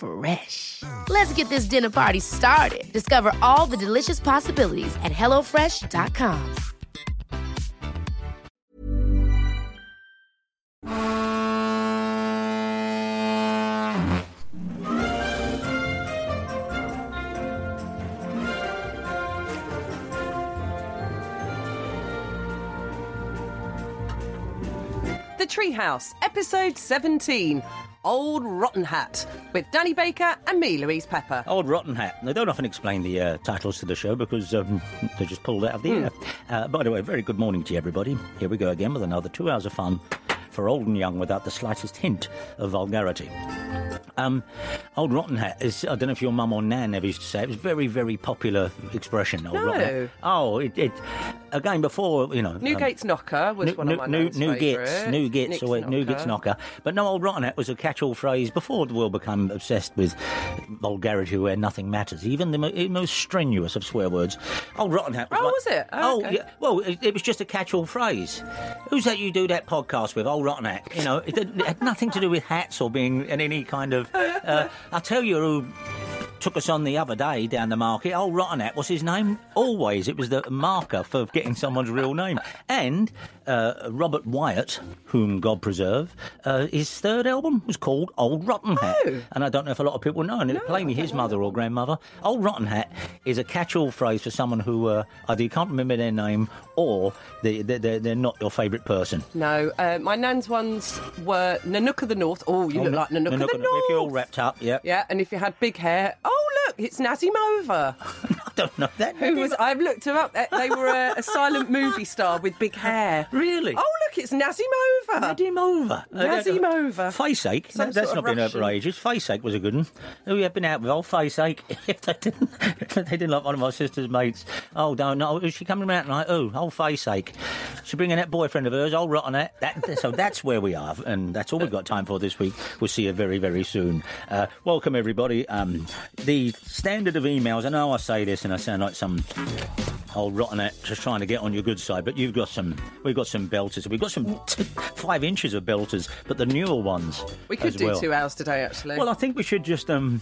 Fresh. Let's get this dinner party started. Discover all the delicious possibilities at hellofresh.com. The Treehouse, episode 17. Old Rotten Hat, with Danny Baker and me, Louise Pepper. Old Rotten Hat. They don't often explain the uh, titles to the show because um, they're just pulled out of the air. Uh, by the way, very good morning to you, everybody. Here we go again with another two hours of fun for old and young without the slightest hint of vulgarity. Um, old Rotten Hat is, I don't know if your mum or nan ever used to say it, it was a very, very popular expression. Old No. Rotten Hat. Oh, it, it, again, before, you know. um, Newgate's Knocker was New, one of my new, nan's new Gits, new Gits, Nick's or new Gits Knocker. knocker. But no, old rotten hat was a catch-all phrase before the world became obsessed with vulgarity where nothing matters. Even the mo- most strenuous of swear words. Old rotten hat. Was Oh, like- was it? Oh, okay. yeah. Well, it, it was just a catch-all phrase. Who's that you do that podcast with? Old rotten. You know, it, it had nothing to do with hats or being in any kind of. Uh, I'll tell you who took us on the other day down the market. Old Rotten Hat, what's his name? Always, it was the marker for getting someone's real name. And uh, Robert Wyatt, whom God preserve, uh, his third album was called Old Rotten Hat. Oh. And I don't know if a lot of people know, and it plainly his mother or grandmother. Old Rotten Hat is a catch-all phrase for someone who uh, either you can't remember their name or they, they, they're, they're not your favourite person. No, uh, my nan's ones were Nanook of the North. Oh, you look like Nanook, of the North. If you're all wrapped up, yeah. Yeah, and if you had big hair, oh Oh, look, it's Nazimova. Don't know that. Who was? I've looked her up. They- were a, a silent movie star with big hair. Really? Oh look, it's Nazimova. Nazimova. Nazimova. Face ache. That- that's sort not been out for ages. Face ache was a good one. Who you been out with? Old face ache. if they didn't, if they didn't like one of my sister's mates. Oh, don't know. Is she coming around tonight? Oh, old face ache. She bringing that boyfriend of hers, old rotten. That, so that's where we are, and that's all we've got time for this week. We'll see you very, very soon. Uh, welcome everybody. Um, the standard of emails. I know I say this, and I sound like some old rotten at just trying to get on your good side, but you've got some. We've got some belters. We've got some t- five inches of belters, but the newer ones. We could do well. two hours today, actually. Well, I think we should just. um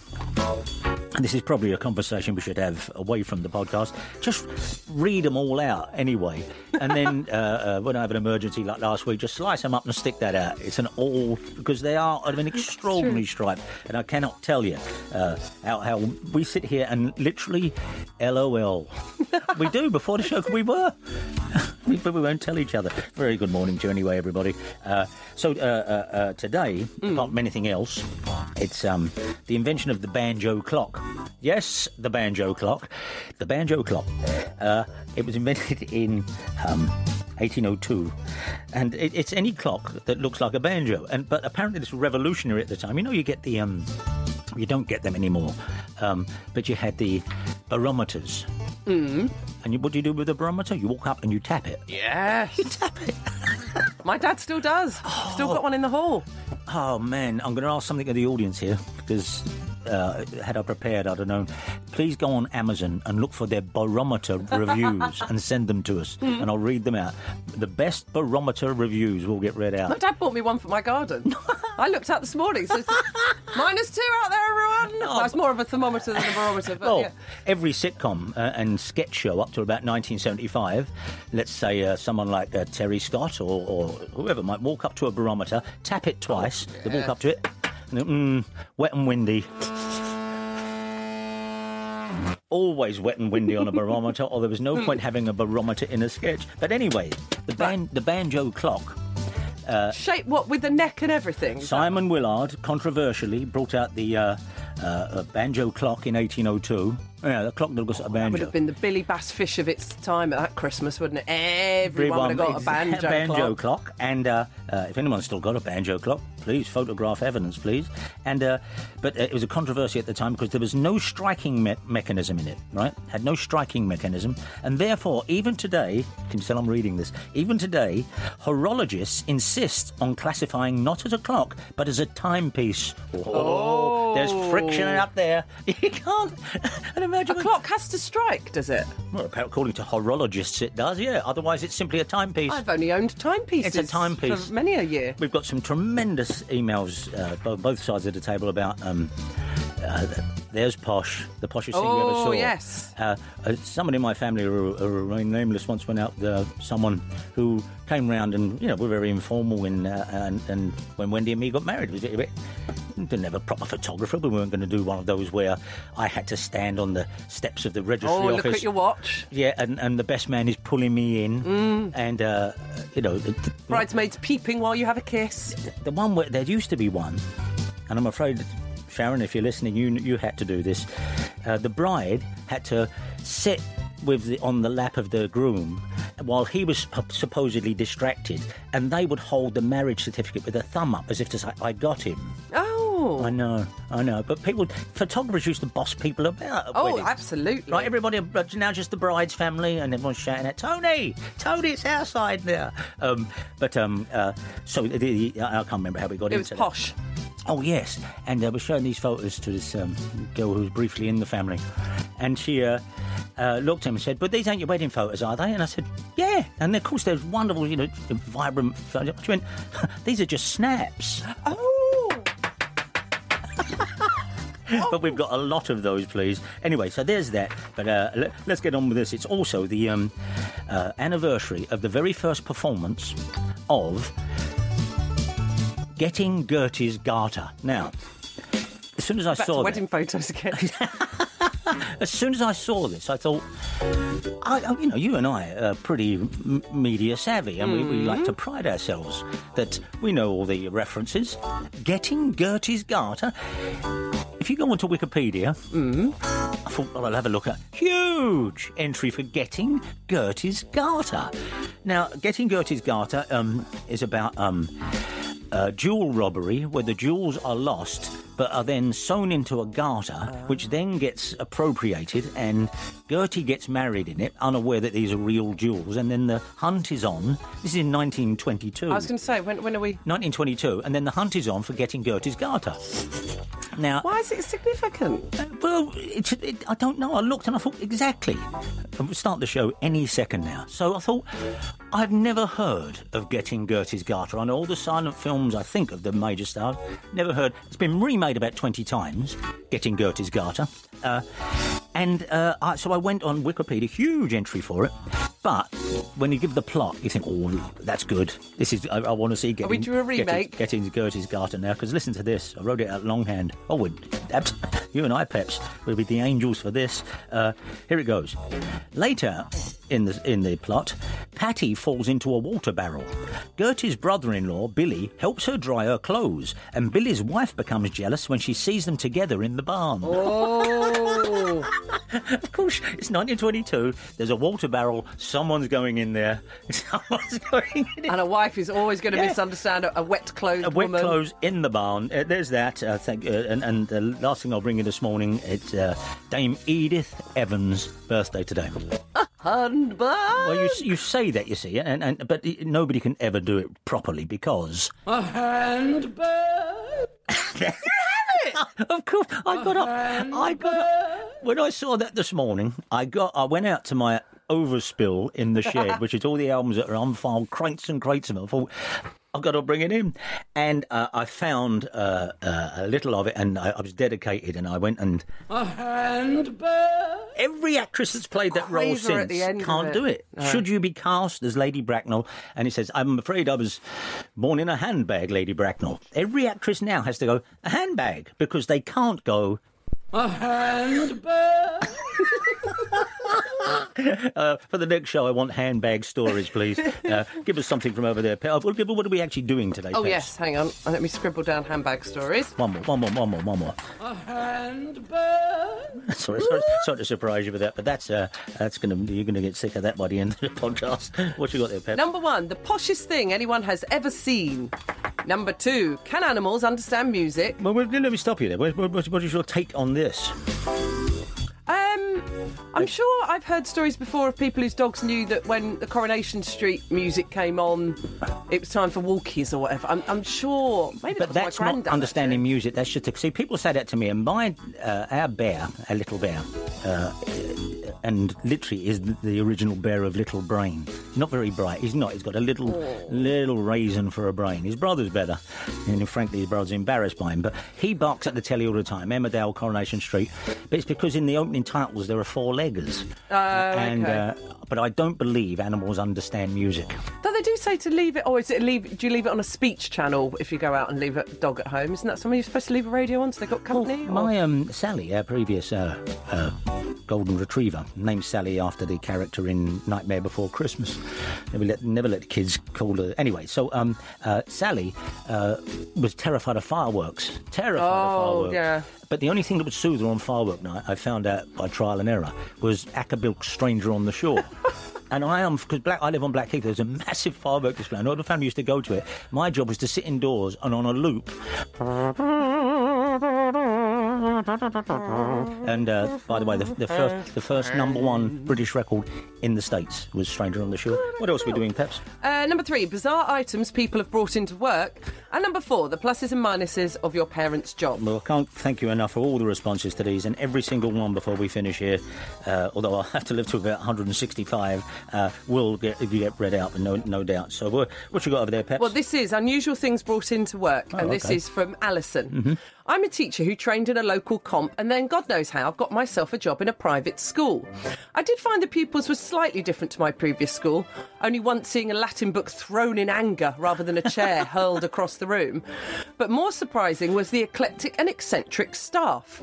this is probably a conversation we should have away from the podcast. Just read them all out anyway, and then uh, uh, when I have an emergency like last week, just slice them up and stick that out. It's an all because they are of an extraordinary stripe, and I cannot tell you uh, how, how we sit here and literally, LOL, we do before the show. We were, we, but we won't tell each other. Very good morning to you anyway, everybody. Uh, so uh, uh, uh, today, apart from anything else, it's um, the invention of the banjo clock. Yes, the banjo clock. The banjo clock. Uh, it was invented in um, 1802, and it, it's any clock that looks like a banjo. And but apparently this was revolutionary at the time. You know, you get the um, you don't get them anymore, um, but you had the barometers. Mm. And you, what do you do with a barometer? You walk up and you tap it. yes. You tap it. My dad still does. Still got one in the hall. Oh man, I'm going to ask something of the audience here because uh, had I prepared, I'd have known. Please go on Amazon and look for their barometer reviews and send them to us, Hmm. and I'll read them out. The best barometer reviews will get read out. My dad bought me one for my garden. I looked out this morning. So it's minus two out there, everyone. It's more of a thermometer than a barometer, but Well, yeah. every sitcom uh, and sketch show up to about 1975, let's say uh, someone like uh, Terry Scott or, or whoever might walk up to a barometer, tap it twice, they walk up to it, mm, wet and windy. always wet and windy on a barometer, or there was no point having a barometer in a sketch. But anyway, the ban- the banjo clock. Shape what with the neck and everything. Simon Willard controversially brought out the uh, uh, uh, banjo clock in 1802. Yeah, the clock that was a banjo. would have been the Billy Bass fish of its time at that Christmas, wouldn't it? Everyone, would have got a ex- banjo, banjo clock. clock. And uh, uh, if anyone's still got a banjo clock, please photograph evidence, please. And uh, but uh, it was a controversy at the time because there was no striking me- mechanism in it, right? Had no striking mechanism, and therefore, even today, can you tell I'm reading this? Even today, horologists insist on classifying not as a clock but as a timepiece. Oh, there's friction up there. You can't. And imagine A clock has to strike, does it? Well, according to horologists, it does. Yeah. Otherwise, it's simply a timepiece. I've only owned timepieces. It's a timepiece. for many a year. We've got some tremendous emails, uh, both sides of the table, about. Um, uh, there's Posh, the poshest thing you ever Oh, saw. yes. Uh, uh, someone in my family, who remain nameless, once went out uh, someone who came round and, you know, we're very informal in, uh, and, and when Wendy and me got married, a bit, didn't have a proper photographer. We going to do one of those where I had to stand on the steps of the registry Oh, office. look at your watch. Yeah, and, and the best man is pulling me in, Mm. and uh, you know, the, the, Bridesmaids peeping while you have a kiss. the one where there used to be one, and I'm afraid, Sharon, if you're listening, you you had to do this. Uh, the bride had to sit with the, on the lap of the groom while he was supposedly distracted, and they would hold the marriage certificate with a thumb up as if to say, "I got him." Oh. I know, I know, but people, photographers used to boss people about. At Oh, weddings. absolutely. Right, everybody, now just the bride's family, and everyone's shouting at Tony, Tony, it's our side now. Um, but um, uh, so the, the, I can't remember how we got It into was that. posh. Oh yes, and uh, we're showing these photos to this um, girl who was briefly in the family, and she uh, uh, looked at him and said, "But these ain't your wedding photos, are they?" And I said, "Yeah." And of course, there's wonderful, you know, vibrant. Photos. She went, "These are just snaps." Oh. But we've got a lot of those, please. Anyway, so there's that. But uh, let, us get on with this. It's also the um, uh, anniversary of the very first performance of Getting Gertie's Garter. Now, as soon as I Back saw to that, wedding photos again. as soon as I saw this, I thought, I, I- you know, you and I are pretty m- media savvy, and we, we like to pride ourselves that we know all the references. Getting Gertie's Garter. If you go onto Wikipedia, I thought, well, I'll have a look at huge entry for Getting Gertie's Garter. Now, Getting Gertie's Garter um, is about um, uh, jewel robbery where the jewels are lost but are then sewn into a garter which then gets appropriated and Gertie gets married in it unaware that these are real jewels and then the hunt is on this is in 1922 I was going to say, when, when are we? 1922 and then the hunt is on for getting Gertie's garter now Why is it significant? uh, Well, it's, it, I don't know. I looked and I thought, exactly. We'll start the show any second now. So I thought, I've never heard of Getting Gertie's Garter. I know all the silent films, I think, of the major stars. Never heard. It's been remade about 20 times, Getting Gertie's Garter. Uh, and uh, I, so I went on Wikipedia, huge entry for it. But when you give the plot, you think, oh, that's good. This is, I, I want to see getting. we a remake? Getting, getting Gertie's Garter now, because listen to this. I wrote it out longhand. Oh, would you and I, Peps, will be the angels for this. Uh, here it goes. Later in the in the plot, Patty falls into a water barrel. Gertie's brother-in-law, Billy, helps her dry her clothes, and Billy's wife becomes jealous when she sees them together in the barn. Oh. Of course, it's 1922. There's a water barrel. Someone's going in there. Someone's going in. and a wife is always going to Yeah. misunderstand a, a wet clothes. A wet woman. clothes in the barn. Uh, there's that. I think. Uh, and, and the last thing I'll bring you this morning, it's uh, Dame Edith Evans' birthday today. A handbag. Well, you you say that, you see, and, and but nobody can ever do it properly because. A handbag. of course, I got up. I got up. When I saw that this morning, I got. I went out to my overspill in the shed, which is all the albums that are unfiled, crates and crates of them. I thought. I've got to bring it in, and uh, I found uh, uh, a little of it, and I, I was dedicated, and I went and A handbag. every actress that's played that role since the end of can't it. do it. Should you be cast as Lady Bracknell? And he says, I'm afraid I was born in a handbag, Lady Bracknell. Every actress now has to go, a handbag, because they can't go, A handbag. Uh, for the next show, I want handbag stories, please. Uh, give us something from over there. Pep. Uh, What what are we actually doing today? Oh Peps? yes, hang on. Let me scribble down handbag stories. One more, one more, one more, one more. A handbag. Sorry, sorry, sorry to surprise you with that, but that's uh, that's gonna you're gonna get sick of that by the end of the podcast. What you got there, Pep? Number one, the poshest thing anyone has ever seen. Number two, can animals understand music? Well, well, let me stop you there. What, what, what is your take on this? I'm sure I've heard stories before of people whose dogs knew that when the Coronation Street music came on, it was time for walkies or whatever. I'm, I'm sure. Maybe But that that's not understanding music. That's just see. People say that to me, and my uh, our bear, our little bear, uh, and literally is the, original bear of Little Brain. Not very bright. He's not. He's got a little little raisin for a brain. His brother's better, and frankly, his brother's embarrassed by him. But he barks at the telly all the time. Emmerdale, Coronation Street. But it's because in the opening titles there are four leggers. Oh, and okay. uh, but I don't believe animals understand music. Though they do say to leave it, or is it leave? Do you leave it on a speech channel if you go out and leave a dog at home? Isn't that something you're supposed to leave a radio on so they've got company? or- My um, Sally, our previous uh, uh, golden retriever, named Sally after the character in Nightmare Before Christmas. Never let never let the kids call her. Anyway, so um, uh, Sally uh, was terrified of fireworks. Terrified of Oh, fireworks. yeah. But the only thing that would soothe her on firework night, I found out by trial and error, was Acker Bilk's Stranger on the Shore. And I am because Black. I live on Blackheath. There's a massive firework display. I know the family used to go to it. My job was to sit indoors and on a loop. And uh, by the way, the, the first the first number one British record in the states was "Stranger on the Shore." What else are we doing, Peps? Uh, number three, bizarre items people have brought into work. And number four, the pluses and minuses of your parents' job. Well, I can't thank you enough for all the responses to these, and every single one before we finish here. Uh, although I'll have to live to about 165, uh, will get if you get read out, no no doubt. So, what, you got over there, Peps? Well, this is unusual things brought into work, and this okay. is from Alison. I'm a teacher who trained in a local comp, and then God knows how I've got myself a job in a private school. I did find the pupils were slightly different to my previous school, only once seeing a Latin book thrown in anger rather than a chair hurled across the room. But more surprising was the eclectic and eccentric staff.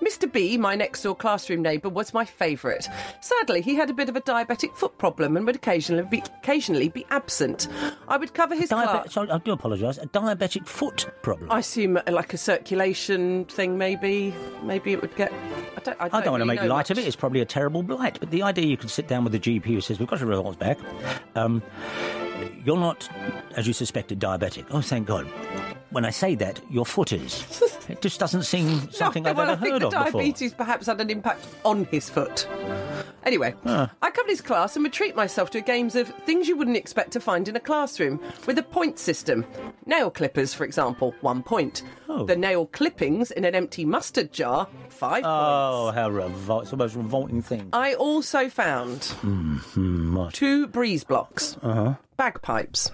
Mr. B, my next door classroom neighbour, was my favourite. Sadly, he had a bit of a diabetic foot problem and would occasionally be, occasionally be absent. I would cover his class. Sorry, I do apologise. A diabetic foot problem. I assume uh, like a circulation thing, maybe. Maybe it would get. I don't. I don't, I don't want to really make light of it. It's probably a terrible blight. But the idea you could sit down with the GP who says, We've got your results back. Um, you're not, as you suspected, diabetic. Oh, thank God. When I say that, your foot is. It just doesn't seem something no, I've well, ever I think heard the of before. diabetes perhaps had an impact on his foot. Anyway, Ah. I covered his class and would treat myself to games of things you wouldn't expect to find in a classroom with a point system. Nail clippers, for example, one point. Oh. The nail clippings in an empty mustard jar, five Oh, points. how revol- it's the most revolting thing. I also found Hmm, two breeze blocks, bagpipes,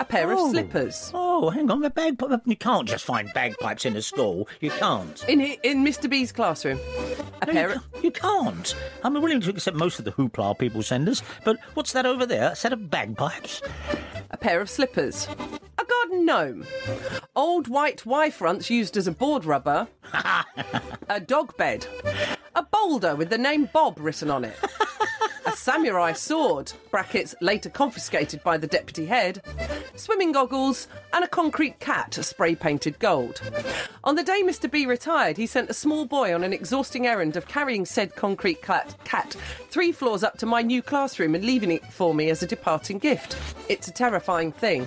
a pair of. Oh. slippers. Oh, hang on, the bagpipe. You can't just find bagpipes in a school. You can't. In, in Mr. B's classroom. A No, pair you, of, can't. you can't. I'm willing to accept most of the hoopla people send us, but what's that over there? A set of bagpipes? a pair of slippers, a garden gnome, old white Y fronts used as a board rubber, a dog bed, a boulder with the name Bob written on it. A samurai sword, brackets later confiscated by the deputy head, swimming goggles, and a concrete cat spray painted gold. On the day Mr. B retired, he sent a small boy on an exhausting errand of carrying said concrete cat, cat three floors up to my new classroom and leaving it for me as a departing gift. It's a terrifying thing.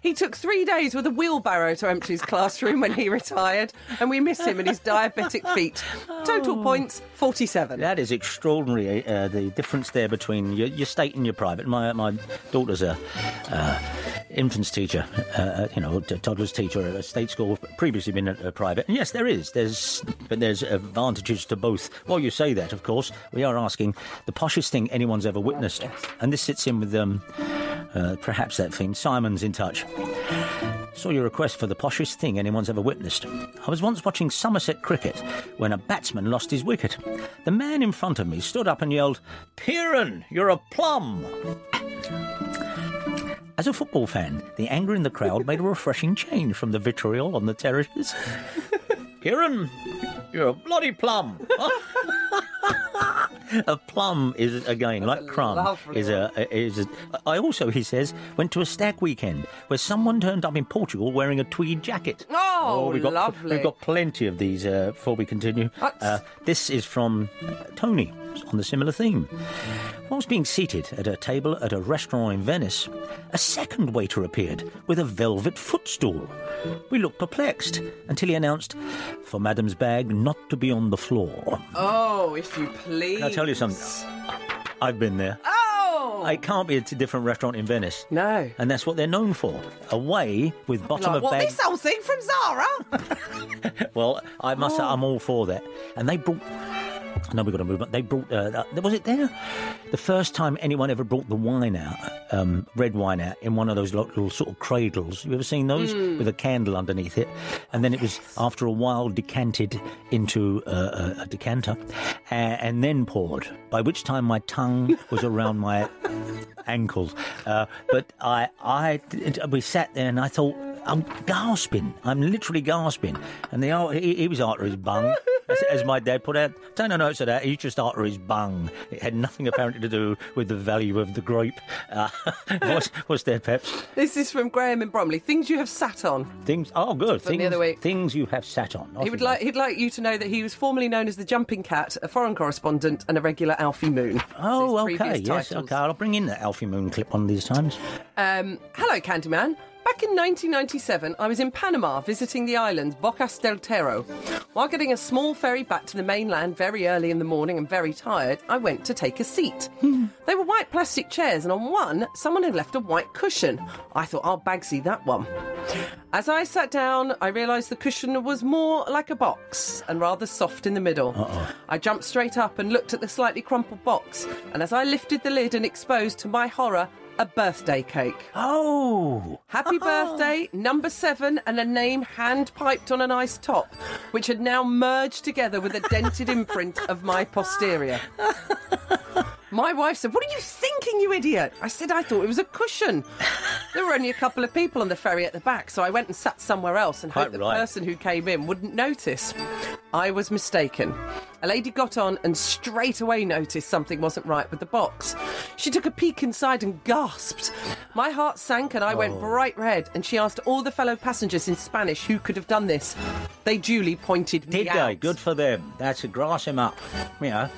He took three days with a wheelbarrow to empty his classroom when he retired, and we miss him and his diabetic feet. Total points 47. That is extraordinary. Uh, the difference there between your, your state and your private. My my daughter's a uh, infants teacher, uh, you know, toddlers teacher at a state school. Previously been at a private, and yes, there is. There's but there's advantages to both. While you say that, of course, we are asking the poshest thing anyone's ever witnessed, and this sits in with um, uh, perhaps that thing. Simon's in touch. Saw your request for the poshest thing anyone's ever witnessed. I was once watching Somerset cricket when a batsman lost his wicket. The man in front of me stood up and yelled, Piran, you're a plum! As a football fan, the anger in the crowd made a refreshing change from the vitriol on the terraces. Kieran, you're a bloody plum. a plum is again like crumb is a is a. I also he says went to a stag weekend where someone turned up in Portugal wearing a tweed jacket. Oh, we've got lovely. we've got plenty of these. Uh, before we continue, uh, this is from uh, Tony on the similar theme. Whilst being seated at a table at a restaurant in Venice, a second waiter appeared with a velvet footstool. We looked perplexed until he announced, "For Madame's bag not to be on the floor." Oh, if you please. Can I tell you something? I've been there. Oh! It can't be a different restaurant in Venice. No. And that's what they're known for. Away with bottom Like, of what, bag. this whole thing from Zara? Well, I must say, oh. I'm all for that. And they brought. Know we've got to move on. They brought. Uh, uh, was it there? The first time anyone ever brought the wine out, um, red wine out, in one of those little sort of cradles. You ever seen those with a candle underneath it? And then it was after a while decanted into uh, a, a decanter, uh, and then poured. By which time my tongue was around my ankles. Uh, but I, I, we sat there and I thought, I'm gasping. I'm literally gasping. And the he, he was after his bung, as, as my dad put out. Take no notes of that. He just after his bung. It had nothing apparently to do with the value of the grape. Uh, what's, what's there, Peps? this is from Graham in Bromley. Things you have sat on. Things. Oh, good. From the Things, other week. things you have sat on. Off He would like he'd like you to know that he was formerly known as the Jumping Cat, a foreign correspondent, and a regular Alfie Moon. Oh, okay. Yes, titles. okay. I'll bring in the Alfie Moon clip one of these times. Um, hello, Candyman. Back in 1997, I was in Panama visiting the islands Bocas del Toro. While getting a small ferry back to the mainland very early in the morning and very tired, I went to take a seat. they were white plastic chairs, and on one, someone had left a white cushion. I thought, I'll bagsy that one. As I sat down, I realised the cushion was more like a box and rather soft in the middle. I jumped straight up and looked at the slightly crumpled box, and as I lifted the lid and exposed to my horror, a birthday cake. Oh. Happy birthday, number seven, and a name hand piped on an ice top, which had now merged together with a dented imprint of my posterior. My wife said, What are you thinking, you idiot? I said, I thought it was a cushion. There were only a couple of people on the ferry at the back, so I went and sat somewhere else and Quite hoped the right. person who came in wouldn't notice. I was mistaken. A lady got on and straight away noticed something wasn't right with the box. She took a peek inside and gasped. My heart sank and I Oh. went bright red, and she asked all the fellow passengers in Spanish who could have done this. They duly pointed me Did out. they? Good for them. That's a grass him up. You know.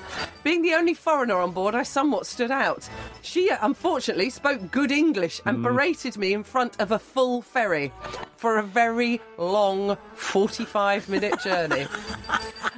Being the only foreigner on board, I somewhat stood out. She, uh, unfortunately, spoke good English and berated me in front of a full ferry for a very long 45 minute journey.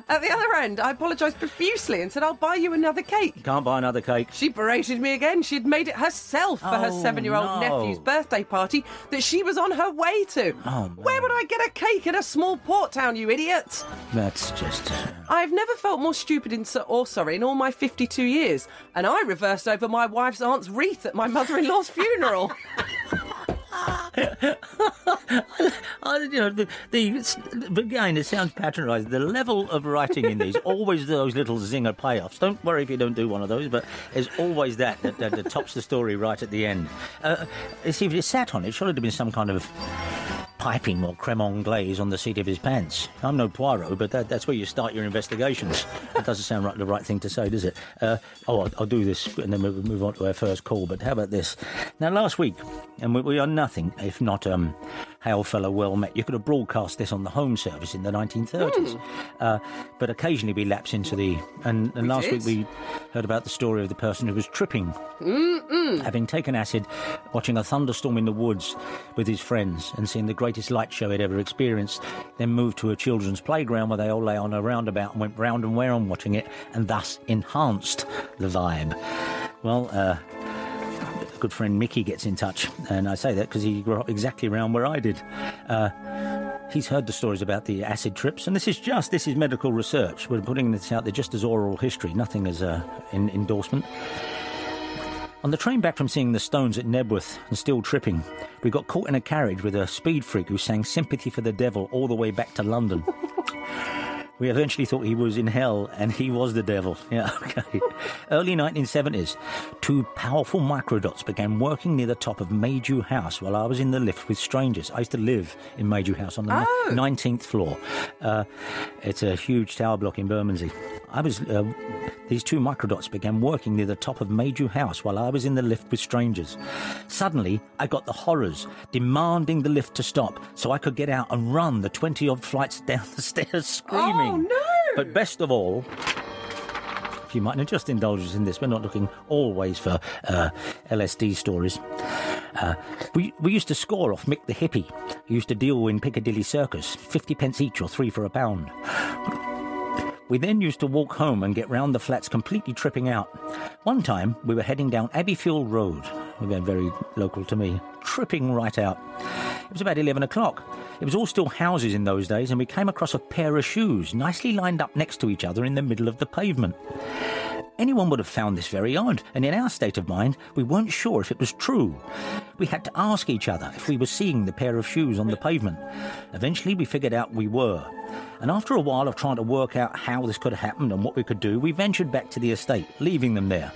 At the other end, I apologised profusely and said, I'll buy you another cake. Can't buy another cake. She berated me again. She'd made it herself for her Oh, seven year old. Nephew's birthday party that she was on her way to. Oh, Where would I get a cake in a small port town, you idiot? That's just. uh, I've never felt more stupid in, so- or sorry in all my 52 years, and I reversed over my wife's aunt's wreath at my mother-in-law's funeral. I, you know, the, the again, it sounds patronising. The level of writing in these, always those little zinger payoffs. Don't worry if you don't do one of those, but there's always that that, that, that tops the story right at the end. Uh, see, if you sat on it, should have been some kind of piping or creme anglaise on the seat of his pants. I'm no Poirot, but that, that's where you start your investigations. That doesn't sound right, the right thing to say, does it? Uh, oh, I'll, I'll do this and then we'll move on to our first call. But how about this? Now, last week, and we, we are nothing if not um, hail fellow well met. You could have broadcast this on the home service in the 1930s, uh, but occasionally we lapse into the. And, and last did. week we heard about the story of the person who was tripping having taken acid, watching a thunderstorm in the woods with his friends and seeing the greatest light show he'd ever experienced, then moved to a children's playground where they all lay on a roundabout and went round and round on watching it and thus enhanced the vibe. Well, uh, good friend Mickey gets in touch, and I say that because he grew up exactly around where I did. Uh, He's heard the stories about the acid trips, and this is just this is medical research. We're putting this out there just as oral history, nothing as a in, endorsement. On the train back from seeing the Stones at Knebworth and still tripping, we got caught in a carriage with a speed freak who sang Sympathy for the Devil all the way back to London. we eventually thought he was in hell and he was the devil. Yeah, okay. Early 1970s, two powerful microdots began working near the top of Maydew House while I was in the lift with strangers. I used to live in Maydew House on the Oh. 19th floor. Uh, it's a huge tower block in Bermondsey. I was. Uh, these two microdots began working near the top of Maydew House while I was in the lift with strangers. Suddenly, I got the horrors, demanding the lift to stop so I could get out and run the 20 odd flights down the stairs screaming. Oh, no! But best of all, if you might not just indulge us in this, we're not looking always for uh, LSD stories. Uh, we, we used to score off Mick the Hippie, who used to deal in Piccadilly Circus, 50 pence each or three for a pound. We then used to walk home and get round the flats completely tripping out. One time, we were heading down Abbeyfield Road, again very local to me, tripping right out. It was about 11 o'clock. It was all still houses in those days, and we came across a pair of shoes nicely lined up next to each other in the middle of the pavement. Anyone would have found this very odd, and in our state of mind, we weren't sure if it was true. We had to ask each other if we were seeing the pair of shoes on the pavement. Eventually, we figured out we were. And after a while of trying to work out how this could have happened and what we could do, we ventured back to the estate, leaving them there.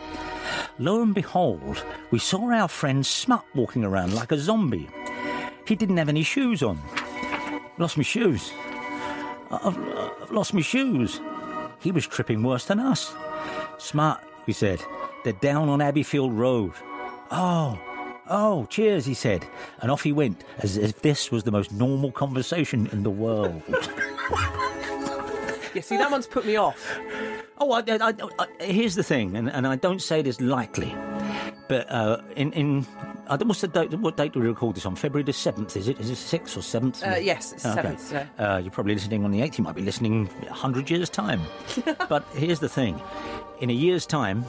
Lo and behold, we saw our friend Smut walking around like a zombie. He didn't have any shoes on. Lost my shoes. I've, I've lost my shoes. He was tripping worse than us. Smart, we said. They're down on Abbeyfield Road. Oh, oh, cheers, he said. And off he went, as if this was the most normal conversation in the world. Yeah, see, that one's put me off. oh, I, I, I, here's the thing, and, and I don't say this lightly, but uh, in. in I don't, what's the date? What date do we record this on? February the seventh, is it? Is it sixth or seventh? Uh, yes, it's seventh today. Uh, you're probably listening on the eighth. You might be listening a hundred years' time. but here's the thing: in a year's time,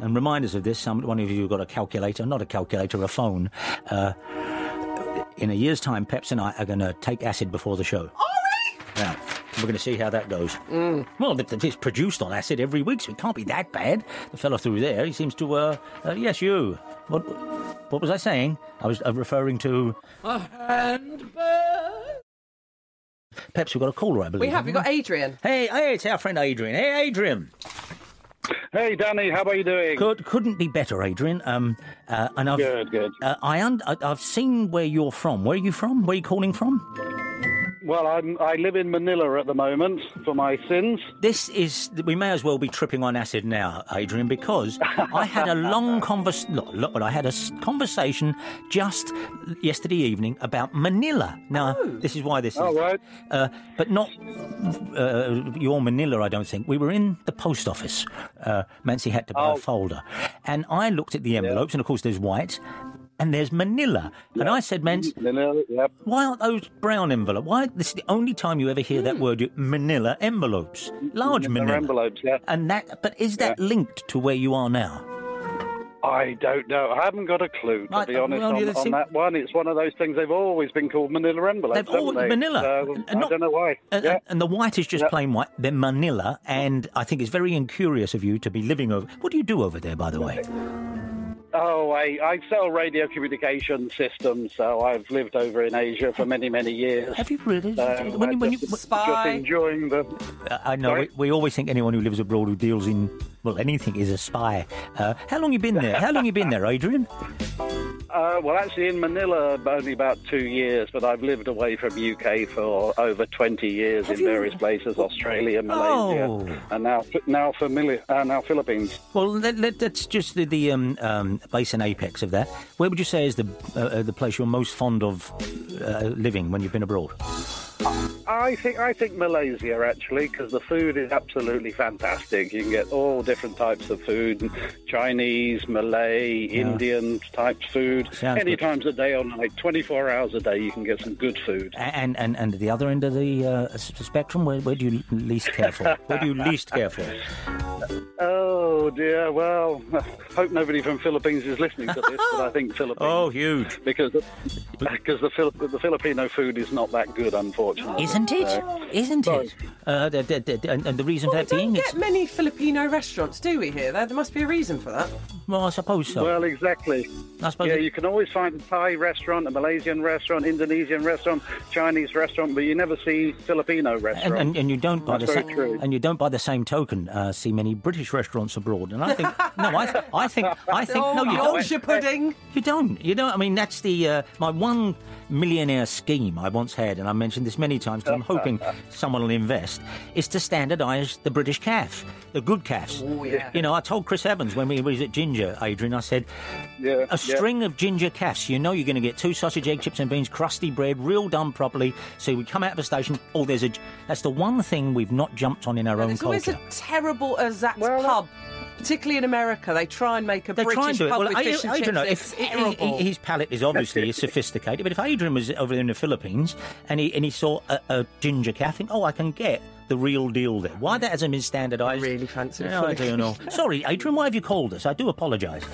and remind us of this. Some one of you got a calculator, not a calculator, a phone. Uh, in a year's time, Peps and I are going to take acid before the show. Oh, really? Yeah. We're going to see how that goes. Well, it's produced on acid every week, so it can't be that bad. The fellow through there, he seems to. Uh, uh, yes, you. What? What was I saying? I was uh, referring to. A handbag. Peps, we've got a caller, I believe. We have. We haven't got Adrian. Hey, hey, it's our friend Adrian. Hey, Adrian. Hey, Danny, how are you doing? Could couldn't be better, Adrian. Um, uh, and I've Good, good. Uh, I un- I've seen where you're from. Where are you from? Where are you calling from? Well, I'm, I live in Manila at the moment for my sins. This is. We may as well be tripping on acid now, Adrian, because I had a long convers. Look, look, but I had a conversation just yesterday evening about Manila. Now, this is why this is. All right. Uh, but not uh, your Manila, I don't think. We were in the post office. Uh, Mancy had to buy a Oh. folder. And I looked at the envelopes, and of course, there's white. And there's Manila. And I said, Mans, Manila, yep. why aren't those brown envelopes? Why? This is the only time you ever hear that hmm. word, Manila envelopes. Large They're Manila. envelopes, yeah. And that, but is that linked to where you are now? I don't know. I haven't got a clue, to be uh, honest, well, on, on that one. It's one of those things they've always been called Manila envelopes. They've haven't they? Manila. So, And I not- don't know why. And, yeah. and the white is just Yeah. plain white. They're Manila, and I think it's very incurious of you to be living over. What do you do over there, by the way? Oh, I, I sell radio communication systems, so I've lived over in Asia for many, many years. Have you really? So when, you- when you, just, just Spy. enjoying the. Uh, I know we, we always think anyone who lives abroad who deals in well anything is a spy. Uh, how long you been there? How long you been there, Adrian? Uh, well, actually, in Manila, only about two years, but I've lived away from UK for over 20 years Have in you? various places Australia, Malaysia, Oh. and now now, familiar, uh, now Philippines. Well, let, let, that's just the, the um, um, base and apex of that. Where would you say is the uh, uh, the place you're most fond of uh, living when you've been abroad? I think I think Malaysia actually because the food is absolutely fantastic. You can get all different types of food: Chinese, Malay, Indian type food. Sounds Any good. times a day or night, 24 hours a day, you can get some good food. And and and the other end of the uh, spectrum, where, where do you least care for? Where do you least care for? Oh dear. Well, hope nobody from Philippines is listening to this, but I think Philippines. Oh, huge! because because the Phil- the Filipino food is not that good, unfortunately. Isn't it? So- Isn't it? Uh, the, the, the, and, and the reason for We that being, don't it's get many Filipino restaurants, do we? Here, there, there must be a reason for that. well, I suppose so. Well, exactly. I suppose Yeah, it- you can always find a Thai restaurant, a Malaysian restaurant, Indonesian restaurant, Chinese restaurant, but you never see Filipino and, restaurant. and, and you don't by That's the very same true. and you don't by the same token uh, see many British restaurants abroad. Landlord, and I think no, I, I think I think oh, no, you don't. Yorkshire pudding. You don't. You don't. I mean, that's the uh, my one millionaire scheme I once had, and I mentioned this many times because I'm hoping someone will invest. Is to standardise the British calf, the good calves. Oh, yeah. You know, I told Chris Evans when we was at Ginger, Adrian. I said, Yeah, a yeah. string of ginger calves. You know, you're going to get two sausage, egg, chips, and beans, crusty bread, real done properly. So we come out of the station. Oh, there's a. That's the one thing we've not jumped on in our own There's always culture. a terrible Azat's Well, pub. Particularly in America, they try and make a They British try do pub Well, with I, fish and I chips. don't know. If he- terrible. he- his palate is obviously sophisticated, but if Adrian was over in the Philippines and he and he saw a, a ginger calf, think, oh, I can get the real deal there. Why that hasn't been standardised? I really fancy I don't know. Sorry, Adrian, why have you called us? I do apologise.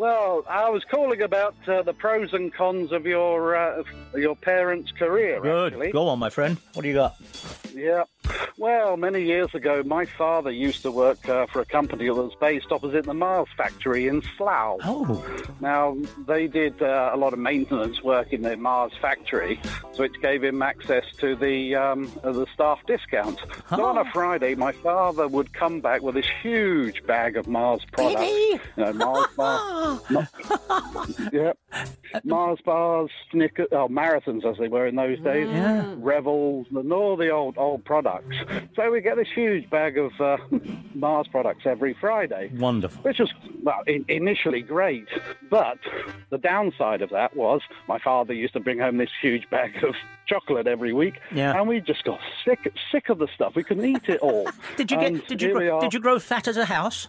Well, I was calling about uh, the pros and cons of your uh, your parents' career. Good. Actually, Go on, my friend. What do you got? yeah. Well, many years ago, my father used to work uh, for a company that was based opposite the Mars factory in Slough. Oh, Now, they did uh, a lot of maintenance work in their Mars factory, which gave him access to the um, uh, the staff discount. So on a Friday, my father would come back with this huge bag of Mars products. You know, Mars bars, yep, Mars bars, Snickers, oh, marathons as they were in those days, Yeah. Revels, and all the old old products. So we get this huge bag of uh, Mars products every Friday wonderful. which was well in, initially great, but the downside of that was my father used to bring home this huge bag of chocolate every week, Yeah. and we just got sick sick of the stuff. We couldn't eat it all. Did you And get? Did you? here Grow, did you grow fat as a house?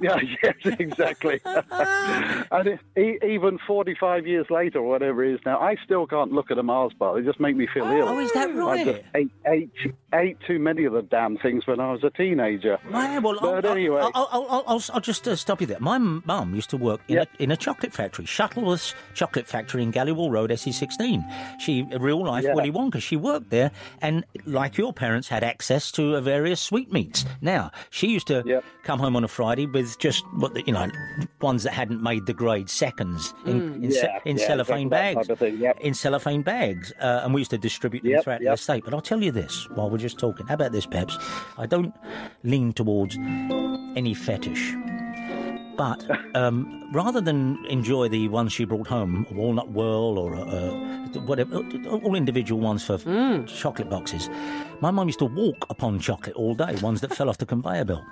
Yeah, yes, exactly. and it, e- even 45 years later, or whatever it is now, I still can't look at a Mars bar. They just make me feel ill. Oh, is that right? I just ate, ate, ate too many of the damn things when I was a teenager. Right, well, But I'll, anyway. I'll, I'll, I'll, I'll, just uh, stop you there. My mum used to work in, Yep. a, in a chocolate factory, Shuttleworth's Chocolate Factory in Galleywall Road, SE16. She, real life Yeah. Willy Wonka, she worked there and, like your parents, had access to uh, various sweetmeats. Now, she used to Yep. come home on a Friday with just, what the, you know, ones that hadn't made the grade, seconds, in, in, Yeah, in yeah, cellophane bags. thing, yep. In cellophane bags. Uh, and we used to distribute them Yep, throughout the yep. estate. But I'll tell you this while we're just talking. How about this, Peps? I don't lean towards any fetish. But um, rather than enjoy the ones she brought home, a walnut whirl or a, a, whatever, all individual ones for chocolate boxes, my mum used to walk upon chocolate all day, ones that fell off the conveyor belt.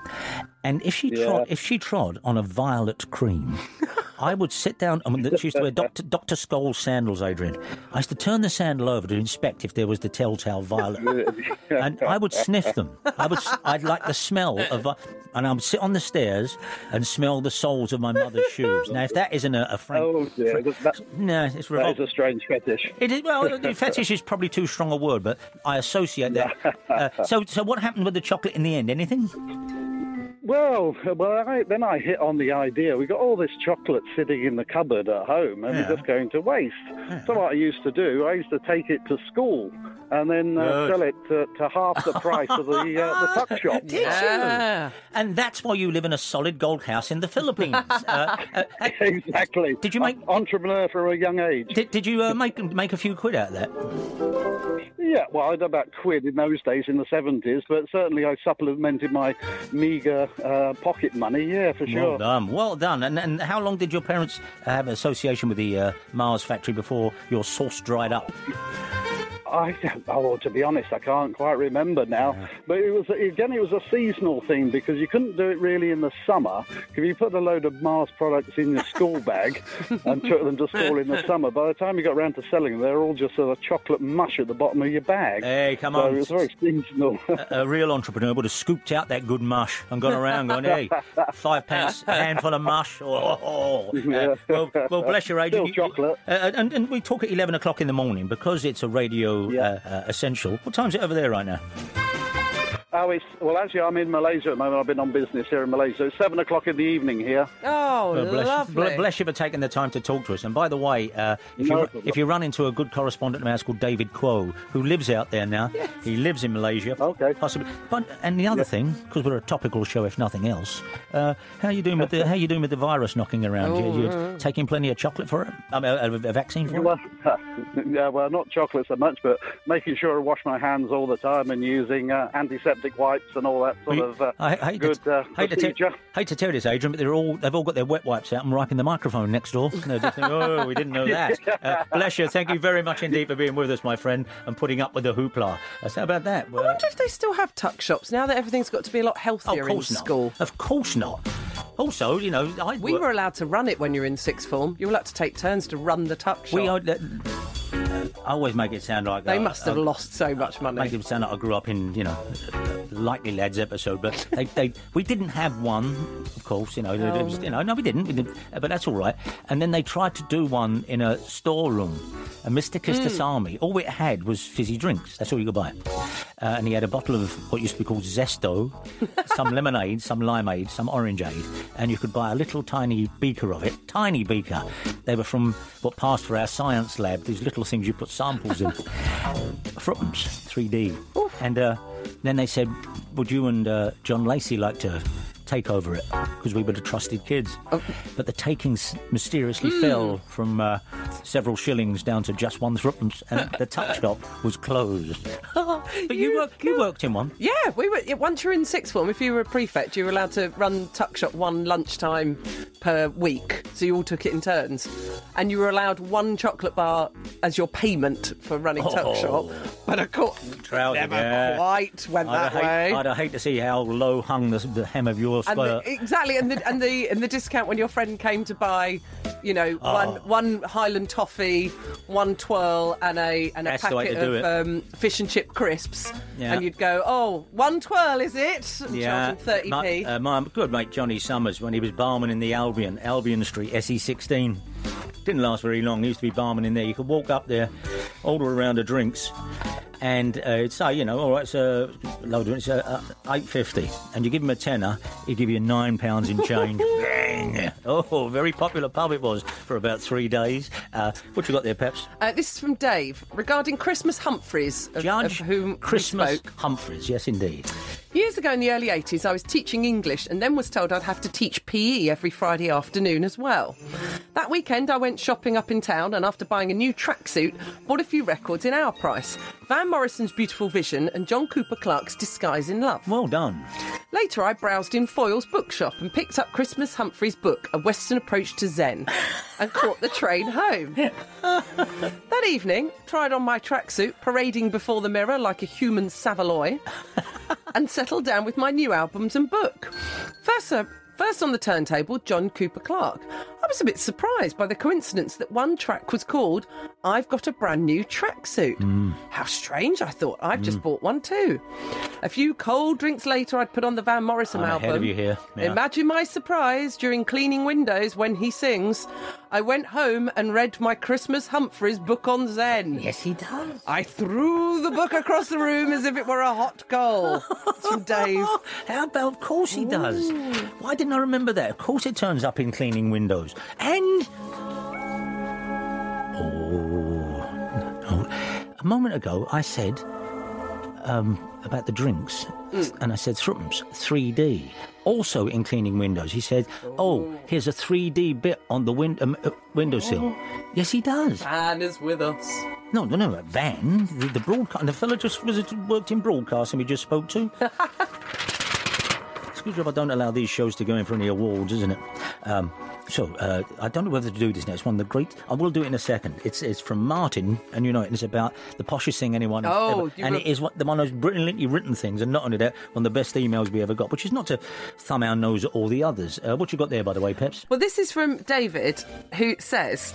And if she trod, if she trod on a violet cream, I would sit down. I mean, she used to wear Dr. Dr. Scholl's sandals, Adrian. I used to turn the sandal over to inspect if there was the telltale violet, and I would sniff them. I would, I'd like the smell of, and I would sit on the stairs and smell the soles of my mother's shoes. Now, if that isn't a, a frank, Oh dear, that, no, it's revolting. a strange fetish. It is well, fetish is probably too strong a word, but I associate that. Uh, so, so what happened with the chocolate in the end? Anything? Well, well, I, then I hit on the idea. We got all this chocolate sitting in the cupboard at home, and Yeah. we're just going to waste. So what I used to do, I used to take it to school and then uh, sell it to, to half the price of the uh, the tuck shop. Did Yeah. you? And that's why you live in a solid gold house in the Philippines. uh, uh, uh, exactly. Did you make- En- entrepreneur from a young age? did, did you uh, make make a few quid out of that? Yeah, well, I had about quid in those days in the seventies, but certainly I supplemented my meagre uh, pocket money. Yeah, for sure. Well done, well done. And, and how long did your parents have an association with the uh, Mars factory before your sauce dried up? I, oh, to be honest, I can't quite remember now. But it was again, it was a seasonal thing because you couldn't do it really in the summer. If you put a load of Mars products in your school bag and took them to school in the summer, by the time you got around to selling them, they're all just sort of chocolate mush at the bottom of your bag. Hey, come so on. it was very seasonal. A real entrepreneur would have scooped out that good mush and gone around going, hey, five pence, a handful of mush. Oh, oh, oh. Uh, well, well, bless your age. Still You- chocolate. Uh, and, and we talk at 11 o'clock in the morning because it's a radio Yeah. uh, uh, essential. What time's it over there right now? Oh, it's well, actually, I'm in Malaysia at the moment. I've been on business here in Malaysia. It's seven o'clock in the evening here. Oh, Well, bless, lovely. bl- bless you for taking the time to talk to us. And by the way, uh, if, No you, problem. if you run into a good correspondent of ours called David Quo, who lives out there now, he lives in Malaysia. Okay. Possibly. But and the other thing, because we're a topical show, if nothing else, uh, how you doing with the how you doing with the virus knocking around? you, you taking plenty of chocolate for it? I mean, a, a vaccine for it? Well, yeah, well, not chocolate so much, but making sure I wash my hands all the time and using uh, antiseptic antiseptic wipes and all that sort We- of uh, I hate good to, uh, hate, to procedure. tell, hate to tell you this, Adrian, but they're all they've all got their wet wipes out and wiping the microphone next door. No, just think, oh, we didn't know that. Uh, bless you. Thank you very much indeed for being with us, my friend, and putting up with the hoopla. Uh, so how about that? I wonder if they still have tuck shops now that everything's got to be a lot oh, healthier of course in not. school. Of course not. Also, you know, I We were allowed to run it when you're in sixth form. You were allowed to take turns to run the tuck shop. We are. uh, I always make it sound like they uh, must have uh, lost so much money. Make it sound like I grew up in, you know, a Likely Lads episode, but they, they, we didn't have one, of course, you know, it was, you know, no, we didn't, we didn't, but that's all right. And then they tried to do one in a storeroom, a Mr. Kistis Army. All it had was fizzy drinks. That's all you could buy. Uh, and he had a bottle of what used to be called Zesto, some lemonade, some limeade, some orangeade, and you could buy a little tiny beaker of it, tiny beaker. They were from what passed for our science lab, these little things you put samples in. Fruttums, 3D. And uh, then they said, Would you and uh, John Lacey like to take over it? Because we were the trusted kids. But the takings mysteriously fell from uh, several shillings down to just one threepence, and the tuck shop was closed. but you, worked, you worked in one. Yeah, we were. Once you're in sixth form, if you were a prefect, you were allowed to run tuck shop one lunchtime per week. So you all took it in turns, and you were allowed one chocolate bar as your payment for running tuck Oh. shop. But of course, Trouser, never yeah. quite went I'd that hate, way. I'd hate to see how low hung the, the hem of your and the, exactly, and the and the and the discount when your friend came to buy, you know, Oh. one one Highland toffee, one twirl, and a and a That's packet of um, fish and chip crisps, Yeah. and you'd go, oh, one twirl is it? And them thirty my, p. uh, my good mate Johnny Summers, when he was barman in the Albion, Albion Street, SE16, didn't last very long. He used to be barman in there. You could walk up there, order a round of drinks, and uh, it'd say, you know, all right, it's a load of drinks, uh, uh, eight fifty, and you give him a tenner, he'd give you nine pounds in change. Bang! Oh, very popular pub it was for about three days. Uh, what you got there, Peps? Uh, this is from Dave regarding Christmas Humphreys, of, Judge of whom we Christmas spoke. Humphreys. Yes, indeed. Years ago in the early 80s, I was teaching English and then was told I'd have to teach PE every Friday afternoon as well. That weekend, I went shopping up in town and after buying a new tracksuit, bought a few records in our price Van Morrison's Beautiful Vision and John Cooper Clarke's Disguise in Love. Well done. Later, I browsed in Foyle's bookshop and picked up Christmas Humphrey's book, A Western Approach to Zen, and caught the train home. that evening, tried on my tracksuit, parading before the mirror like a human Saveloy, and settled down with my new albums and book. First, uh, first on the turntable, John Cooper Clarke. I was a bit surprised by the coincidence that one track was called I've Got a Brand New Tracksuit. How strange, I thought. I've just bought one too. A few cold drinks later, I'd put on the Van Morrison I'm album. ahead of you here, yeah. Imagine my surprise during cleaning windows when he sings. I went home and read my Christmas Humphreys book on Zen. Yes, he does. I threw the book across the room as if it were a hot coal. It's from Dave. How about? Of course he does. Why didn't I remember that? Of course it turns up in cleaning windows. And oh, oh. a moment ago I said um, about the drinks, and I said Thruppence 3D. Also in cleaning windows, he said, "Oh, here's a 3D bit on the win- um, uh, windowsill." Yes, he does. Van is with us. No, no, no, Van, the, the broadcast, the fella just was worked in broadcasting we just spoke to. It's a good job I don't allow these shows to go in for any awards, isn't it? Um, so, uh, I don't know whether to do this now. It's one of the great. I will do it in a second. It's it's from Martin, and you know it. And it's about the poshest thing anyone Oh, ever. And were- it is one, the one of those brilliantly written things, and not only that, one of the best emails we ever got, which is not to thumb our nose at all the others. Uh, what you got there, by the way, Peps? Well, this is from David, who says.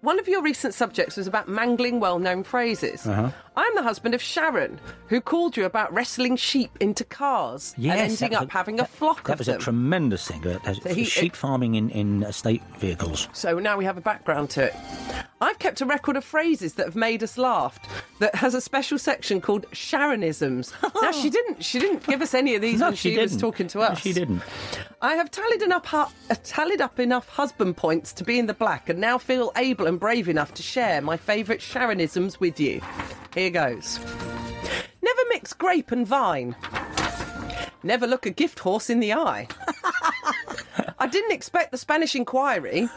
One of your recent subjects was about mangling well known phrases. Uh-huh. I'm the husband of Sharon, who called you about wrestling sheep into cars and ending that up a- having a that- flock That of was a tremendous thing. Uh, uh, he- sheep farming in, in estate vehicles. So now we have a background to it. I've kept a record of phrases that have made us laugh that has a special section called Sharonisms. now she didn't she didn't give us any of these No, when she she, was talking to No, us. she didn't. I have tallied enough uh, tallied up enough husband points to be in the black and now feel able and brave enough to share my favourite Sharonisms with you. Here goes. Never mix grape and vine. Never look a gift horse in the eye. I didn't expect the Spanish inquiry.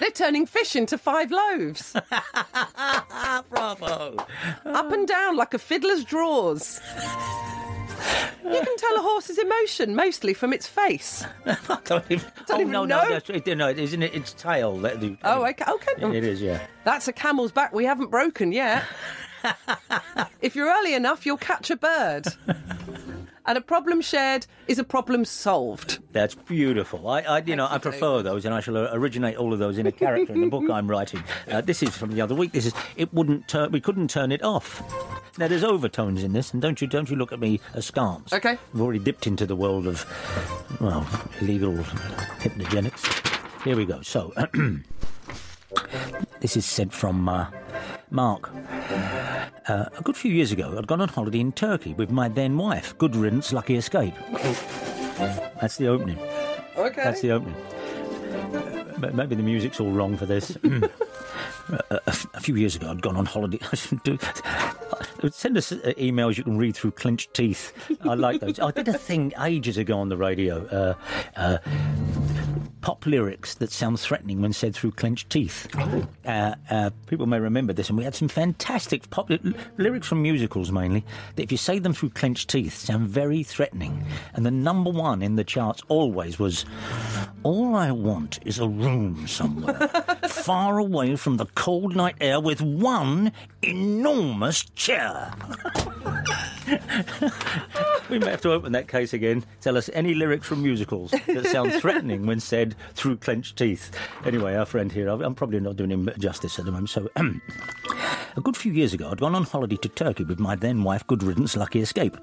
They're turning fish into five loaves. Bravo. Up and down like a fiddler's drawers. You can tell a horse's emotion mostly from its face. I don't even, Don't oh, even no, know. no, that's, it, no, isn't it? It's tail. That do, Oh, okay. okay. It is, yeah. That's a camel's back we haven't broken yet. if you're early enough, you'll catch a bird. And a problem shared is a problem solved. That's beautiful. I, I you know, I prefer those, and I shall uh, originate all of those in a character in the book I'm writing. Uh, this is from the other week. This is it wouldn't turn. We couldn't turn it off. Now there's overtones in this, and don't you don't you look at me askance. Okay. We've already dipped into the world of well illegal hypnogenics. Here we go. So. This is sent from uh, Mark. Uh, a good few years ago, I'd gone on holiday in Turkey with my then wife. Good riddance, lucky escape. That's the opening. Okay. That's the opening. Maybe the music's all wrong for this. a, a- a few years ago, I'd gone on holiday. I should do. Send us uh, emails you can read through clenched teeth. I like those. I did a thing ages ago on the radio. Uh, uh, pop lyrics that sound threatening when said through clenched teeth. Uh, uh, people may remember this, and we had some fantastic pop li- lyrics from musicals mainly that, if you say them through clenched teeth, sound very threatening. And the number one in the charts always was All I want is a room somewhere, far away from the cold night air, with one enormous chair. We may have to open that case again. Tell us any lyrics from musicals that sound threatening when said through clenched teeth. Anyway, our friend here, I'm probably not doing him justice at the moment. So, a good few years ago, I'd gone on holiday to Turkey with my then wife, Good Riddance, Lucky Escape.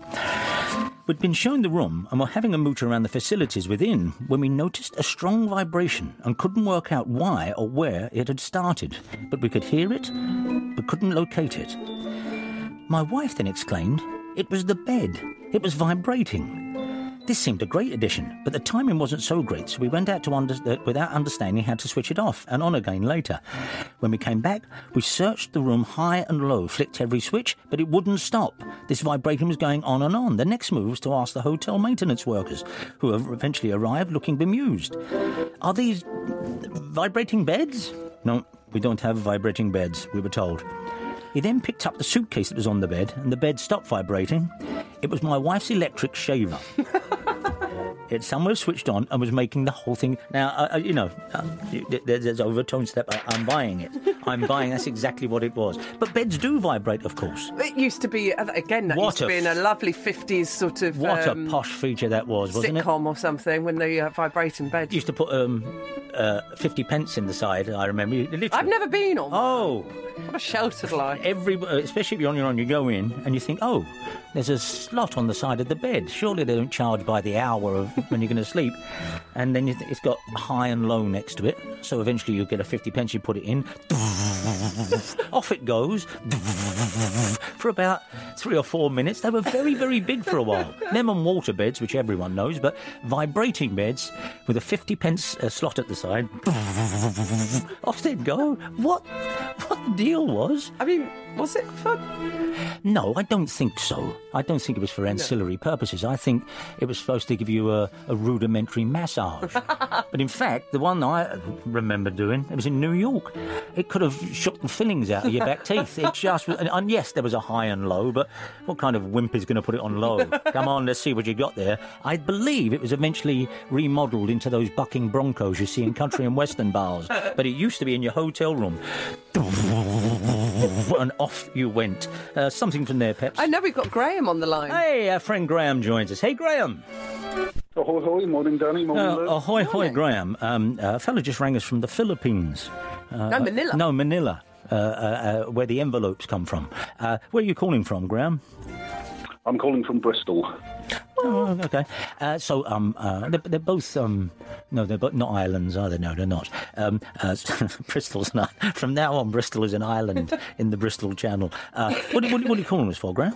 We'd been shown the room and were having a mooch around the facilities within when we noticed a strong vibration and couldn't work out why or where it had started. But we could hear it, but couldn't locate it. My wife then exclaimed, It was the bed. It was vibrating. This seemed a great addition, but the timing wasn't so great, so we went out to under- uh, without understanding how to switch it off and on again later. When we came back, we searched the room high and low, flicked every switch, but it wouldn't stop. This vibrating was going on and on. The next move was to ask the hotel maintenance workers, who eventually arrived looking bemused. Are these vibrating beds? No, we don't have vibrating beds, we were told. He then picked up the suitcase that was on the bed, and the bed stopped vibrating. It was my wife's electric shaver. It somewhere switched on and was making the whole thing. Now, uh, you know, uh, there's overtones that I- I'm buying it. I'm buying. That's exactly what it was. But beds do vibrate, of course. It used to be, uh, again, that What used to a be in a lovely 50s sort of What um, a posh feature that was, wasn't it? sitcom or something when they uh, vibrating beds. Used to put um, uh, fifty pence in the side. I remember. Literally- I've never been on. Oh, What a sheltered life. every uh, especially if you're on your own, you go in and you think, oh, there's a slot on the side of the bed. Surely they don't charge by the hour of when you're going to sleep. And then you th- it's got high and low next to it. So eventually you get a 50 pence, you put it in. Off it goes. For about three or four minutes. They were very, very big for a while. Them on water beds, which everyone knows, but vibrating beds with a 50 pence uh, slot at the side. Off they'd go. What, what the deal was? I mean, was it for. No, I don't think so. I don't think it was for ancillary purposes. I think it was supposed to give you a, a rudimentary massage. but in fact, the one I remember doing, it was in New York. It could have shook the fillings out of your back teeth. It just and, and yes, there was a high and low, but what kind of wimp is going to put it on low? Come on, let's see what you got there. I believe it was eventually remodeled into those bucking broncos you see in country and western bars. But it used to be in your hotel room. and off you went. Uh, something from there, Peps. I know we've got Graham on the line. Hey, our friend Graham joins us. Hey, Graham. Ahoy, ahoy, morning, Danny, morning, Uh, Lou. ahoy, ahoy, Graham. Um, a fella just rang us from the Philippines. no, Manila. No, Manila, uh, uh, uh, where the envelopes come from. Uh, where are you calling from, Graham? I'm calling from Bristol. Oh, okay. Uh, so, um, uh, they're, they're both, um, no, they're both not islands, are they? No, they're not. Um, uh, Bristol's not. From now on, Bristol is an island in the Bristol Channel. Uh, what, what, what are you calling us for, Graham?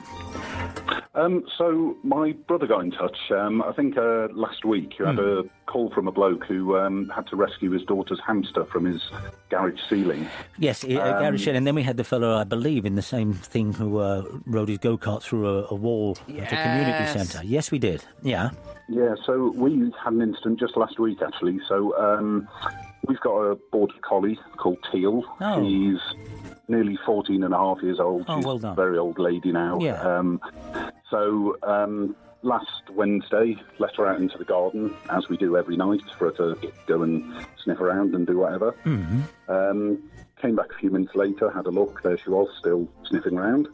Um, so my brother got in touch. Um, I think uh, last week you had Hmm. A call from a bloke who um, had to rescue his daughter's hamster from his garage ceiling. Yes, uh, Gary Shelley. And then we had the fellow, I believe, in the same thing who uh, rode his go kart through a, a wall at a community Yes. centre. Yes, we did. Yeah. Yeah, so we had an incident just last week actually. So um, we've got a border collie called Teal. Oh. She's nearly 14 and a half years old. Oh, She's well done. a very old lady now. Yeah. Um, so um, last Wednesday, let her out into the garden, as we do every night, for her to go and sniff around and do whatever. Mm-hmm. Um, came back a few minutes later, had a look. There she was, still sniffing around.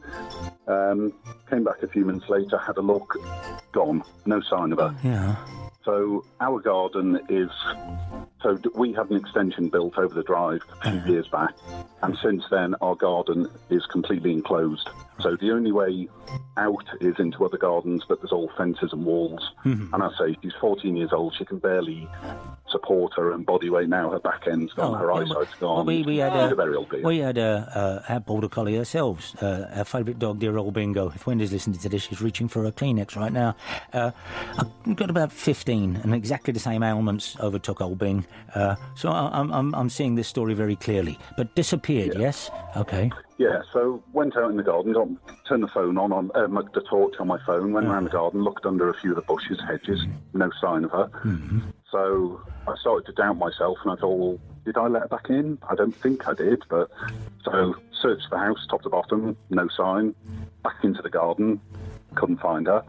Um, came back a few minutes later, had a look. Gone. No sign of her. Yeah. So our garden is. So we had an extension built over the drive a few years back, and since then our garden is completely enclosed. So the only way out is into other gardens, but there's all fences and walls. And I say she's 14 years old; she can barely support her own body weight now. Her back end's gone, her Oh, yeah, eyesight's well, gone. we, we had a, a very old dear. we had a, a, a border collie ourselves. Uh, our favourite dog, dear old Bingo. If Wendy's listening to this, she's reaching for a Kleenex right now. Uh, I've got about 15, and exactly the same ailments overtook old Bing. Uh, so I, I'm, I'm, I'm seeing this story very clearly. But disappeared, yes? Okay. Yeah, so went out in the garden, got turned the phone on, on uh, the torch on my phone, went around the garden, looked under a few of the bushes, hedges, no sign of her. So I started to doubt myself, and I thought, well, did I let her back in? I don't think I did, but so searched the house, top to bottom, no sign. Back into the garden, couldn't find her.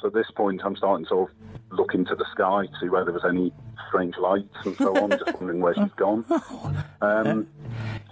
So at this point, I'm starting to sort of look into the sky to see whether there was any strange lights and so on, just wondering where she's gone. Um,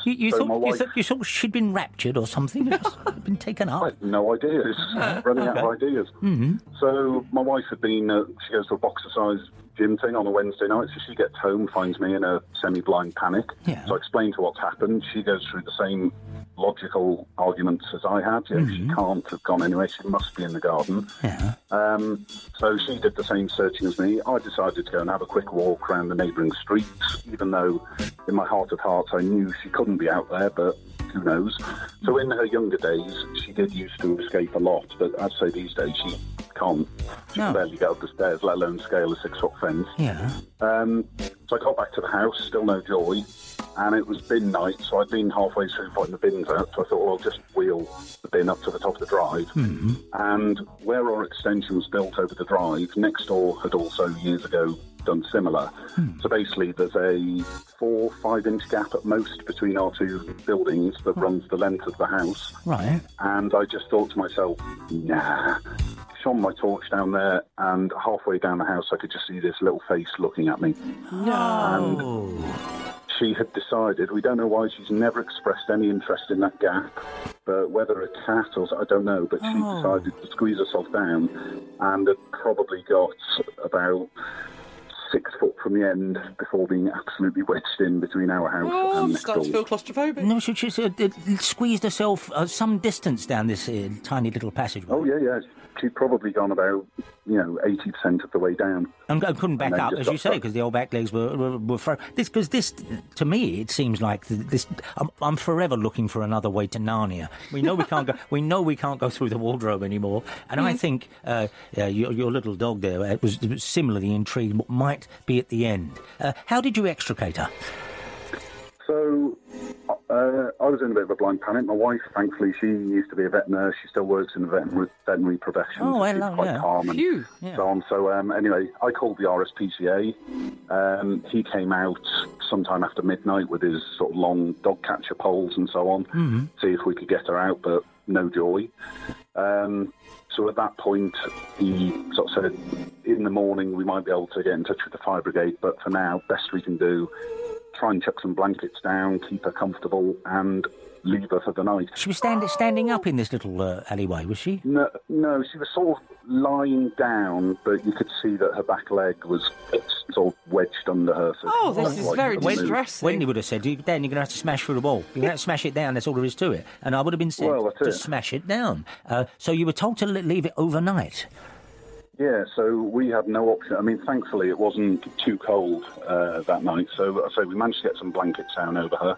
You, you, So thought, my you, thought, you thought she'd been raptured or something? Been taken I up? had no ideas. running out of ideas. Mm-hmm. So my wife had been. Uh, she goes to a boxercise gym thing on a Wednesday night. So she gets home, finds me in a semi-blind panic. Yeah. So I explain to her what's happened. She goes through the same logical arguments as I had. Know, She can't have gone anywhere. She must be in the garden. Yeah. Um, so she did the same searching as me. I decided to go and have a quick walk around the neighbouring streets, even though in my heart of hearts I knew she couldn't be out there, but who knows. So in her younger days, she did used to escape a lot, but I'd say these days she can't. She No. can barely get up the stairs, let alone scale a six-foot fence. Yeah. Um, so I got back to the house, still no joy, and it was bin night, so I'd been halfway through putting the bins out, so I thought, well, I'll just wheel the bin up to the top of the drive. And where our extension was built over the drive, next door had also years ago done similar. Hmm. So basically, there's a four, five inch gap at most between our two buildings that runs the length of the house. Right. And I just thought to myself, nah. Shone my torch down there, and halfway down the house, I could just see this little face looking at me. Oh. She had decided, we don't know why, she's never expressed any interest in that gap, but whether a cat or I don't know, but she Oh. decided to squeeze herself down and had probably got about six foot from the end before being absolutely wedged in between our house Oh, and I'm next starting to feel claustrophobic. No, she, she uh, uh, squeezed herself uh, some distance down this uh, tiny little passageway. Oh, yeah, yeah. She'd probably gone about, you know, 80% of the way down. And, and couldn't back And then up, as you say, because the old back legs were were, were fro- this because this to me it seems like this. I'm, I'm forever looking for another way to Narnia. We know we can't go. We know we can't go through the wardrobe anymore. And Mm. I think uh, yeah, your, your little dog there uh, was, was similarly intrigued what might be at the end. Uh, how did you extricate her? So I was in a bit of a blind panic. My wife, thankfully, she used to be a vet nurse. She still works in the veterinary, veterinary profession. Oh, so she's hello, quite yeah. calm and Phew. so on. So um, anyway, I called the RSPCA. Um, he came out sometime after midnight with his sort of long dog catcher poles and so on, Mm-hmm. see if we could get her out, but no joy. Um, so at that point, he sort of said, in the morning we might be able to get in touch with the fire brigade, but for now, best we can do, try and chuck some blankets down, keep her comfortable, and leave her for the night. She was stand, standing up in this little uh, alleyway, was she? No, no, she was sort of lying down, but you could see that her back leg was sort of wedged under her. So Oh, this is quite very able distressing. Wendy would have said, "You- Dan, you're going to have to smash through the wall. You're going to have to smash it down. That's all there is to it. And I would have been said Well, to it. smash it down. Uh, so you were told to leave it overnight. Yeah, so we had no option. I mean, thankfully, it wasn't too cold uh, that night. So, so we managed to get some blankets down over her.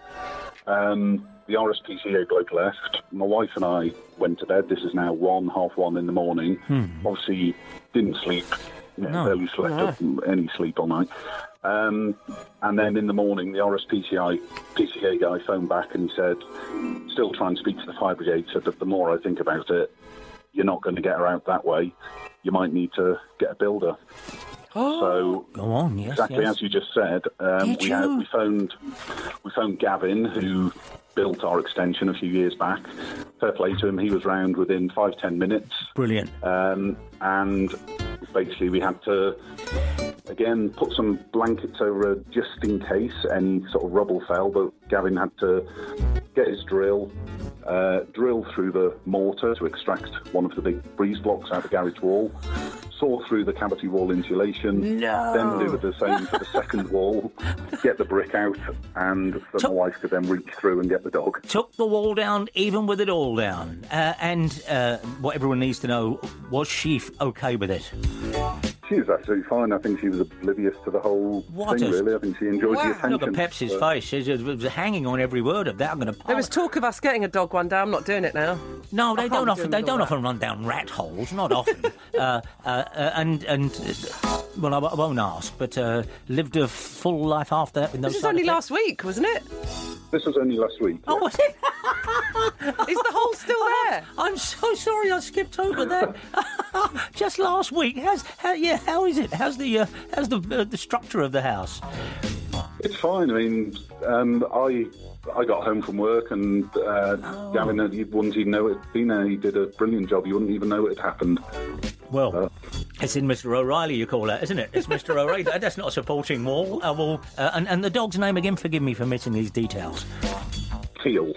Um, the RSPCA bloke left. My wife and I went to bed. This is now one, half one in the morning. Obviously, didn't sleep. You know, No. barely slept up any sleep all night. Um, and then in the morning, the RSPCA PCA guy phoned back and said, still trying to speak to the fire brigade, said that the more I think about it, you're not going to get her out that way. You might need to get a builder. so Go on, yes, exactly yes. as you just said, um, Did we, had, we phoned we phoned Gavin, who built our extension a few years back. Fair play to him, he was round within five ten minutes, Brilliant. um, and basically we had to again put some blankets over it just in case any sort of rubble fell. But Gavin had to get his drill. Uh, drill through the mortar to extract one of the big breeze blocks out of the garage wall, saw through the cavity wall insulation, No. then do the same for the second wall, get the brick out, and So- my wife could then reach through and get the dog. Took the wall down, even with it all down. Uh, and uh, what everyone needs to know was she okay with it? She was absolutely fine. I think she was oblivious to the whole What thing, a- really. I think she enjoyed Wow. the attention. Look at Pepsi's So- face. She was was hanging on every word of that. I'm going to. There was talk of us getting a dog one day. I'm not doing it now. No, they I don't often. They don't often run down rat holes. Not often. uh, uh, uh, and and uh, well, I, I won't ask. But uh, lived a full life after that with no. This is side only effects? last week, wasn't it? This was only last week. Oh, was it? Is the hole still there? I'm so sorry. I skipped over that. Just last week. How's how, yeah? How is it? How's the uh, how's the uh, the structure of the house? It's fine. I mean, um, I I got home from work and uh, Oh. Gavin, uh, you wouldn't even know it had been there. He did a brilliant job. You wouldn't even know it had happened. Well, it's in Mr. O'Reilly, you call that, isn't it? It's Mr. O'Reilly. That's not a supporting wall. Uh, well, uh, and, and the dog's name again, forgive me for missing these details. Teal.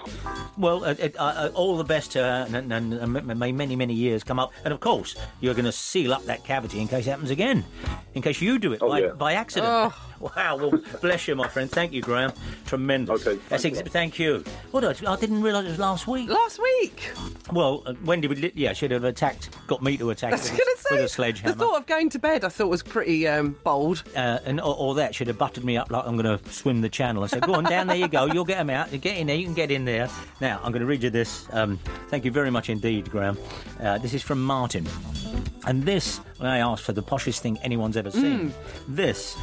Well, uh, uh, uh, all the best to her, and, and, and may many, many years come up. And of course, you're going to seal up that cavity in case it happens again, in case you do it Oh, by, yeah. by accident. Wow, well, bless you, my friend. Thank you, Graham. Tremendous. Okay, That's thanks ex- thank you. What I, I didn't realise it was last week. Last week. Well, uh, Wendy would, li- yeah, she'd have attacked, got me to attack I was with, gonna say with a the thought of going to bed I thought was pretty um, bold. uh, and or, or that should have buttered me up like I'm going to swim the channel. I said, "Go on down there, you go. You'll get them out. You get in there. You can get in there." Now I'm going to read you this. Um, thank you very much indeed, Graham. Uh, this is from Martin, and this when I asked for the poshest thing anyone's ever seen, this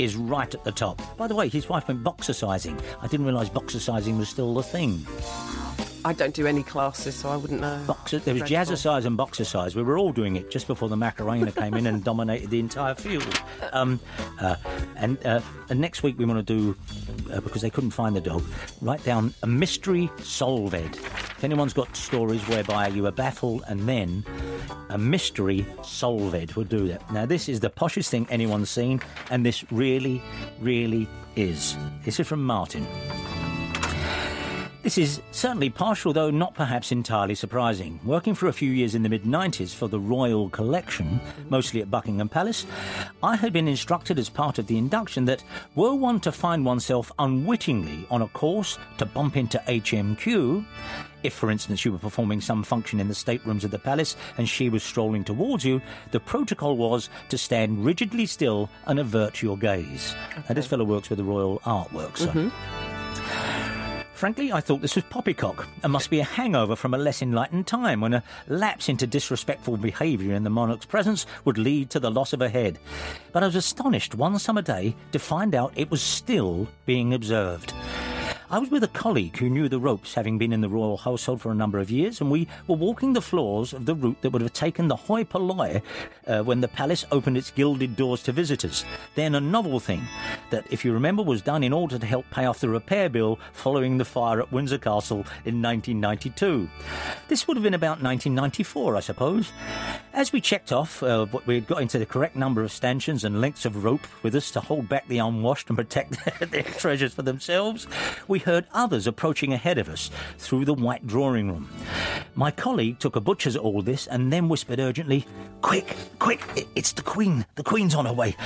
is right at the top. By the way, his wife went boxercising. I didn't realise boxercising was still the thing. I don't do any classes, so I wouldn't know. Boxer, there was Dreadful. jazzercise and boxercise. We were all doing it just before the Macarena came in and dominated the entire field. Um, uh, and, uh, and next week we want to do, uh, because they couldn't find the dog, write down a mystery solved. If anyone's got stories whereby you were baffled and then a mystery solved, we'll do that. Now, this is the poshest thing anyone's seen, and this really, really is. This is from Martin. This is certainly partial, though not perhaps entirely surprising. Working for a few years in the mid 90s for the Royal Collection, mostly at Buckingham Palace, I had been instructed as part of the induction that were one to find oneself unwittingly on a course to bump into HMQ, if, for instance, you were performing some function in the staterooms of the palace and she was strolling towards you, the protocol was to stand rigidly still and avert your gaze. Now, this fellow works with the Royal Artworks, so. Frankly, I thought this was poppycock and must be a hangover from a less enlightened time when a lapse into disrespectful behaviour in the monarch's presence would lead to the loss of a head. But I was astonished one summer day to find out it was still being observed. I was with a colleague who knew the ropes, having been in the royal household for a number of years, and we were walking the floors of the route that would have taken the hoi polloi uh, when the palace opened its gilded doors to visitors. Then a novel thing that, if you remember, was done in order to help pay off the repair bill following the fire at Windsor Castle in 1992. This would have been about 1994, I suppose. As we checked off, uh, what we had got into the correct number of stanchions and lengths of rope with us to hold back the unwashed and protect their treasures for themselves, we heard others approaching ahead of us through the white drawing room. My colleague took a butcher's at all this and then whispered urgently, Quick, quick, it's the Queen. The Queen's on her way.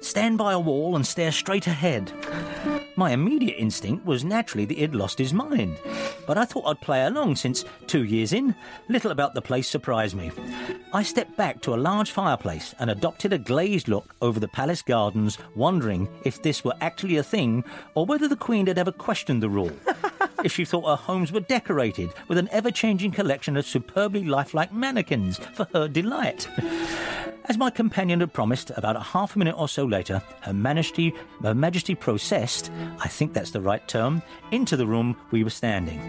Stand by a wall and stare straight ahead. My immediate instinct was naturally that he'd lost his mind. But I thought I'd play along since, two years in, little about the place surprised me. I stepped back to a large fireplace and adopted a glazed look over the palace gardens, wondering if this were actually a thing or whether the Queen had ever questioned the rule. if she thought her homes were decorated with an ever changing collection of superbly lifelike mannequins for her delight. As my companion had promised, about a half a minute or so later, Her Majesty, Her Majesty processed, I think that's the right term, into the room we were standing.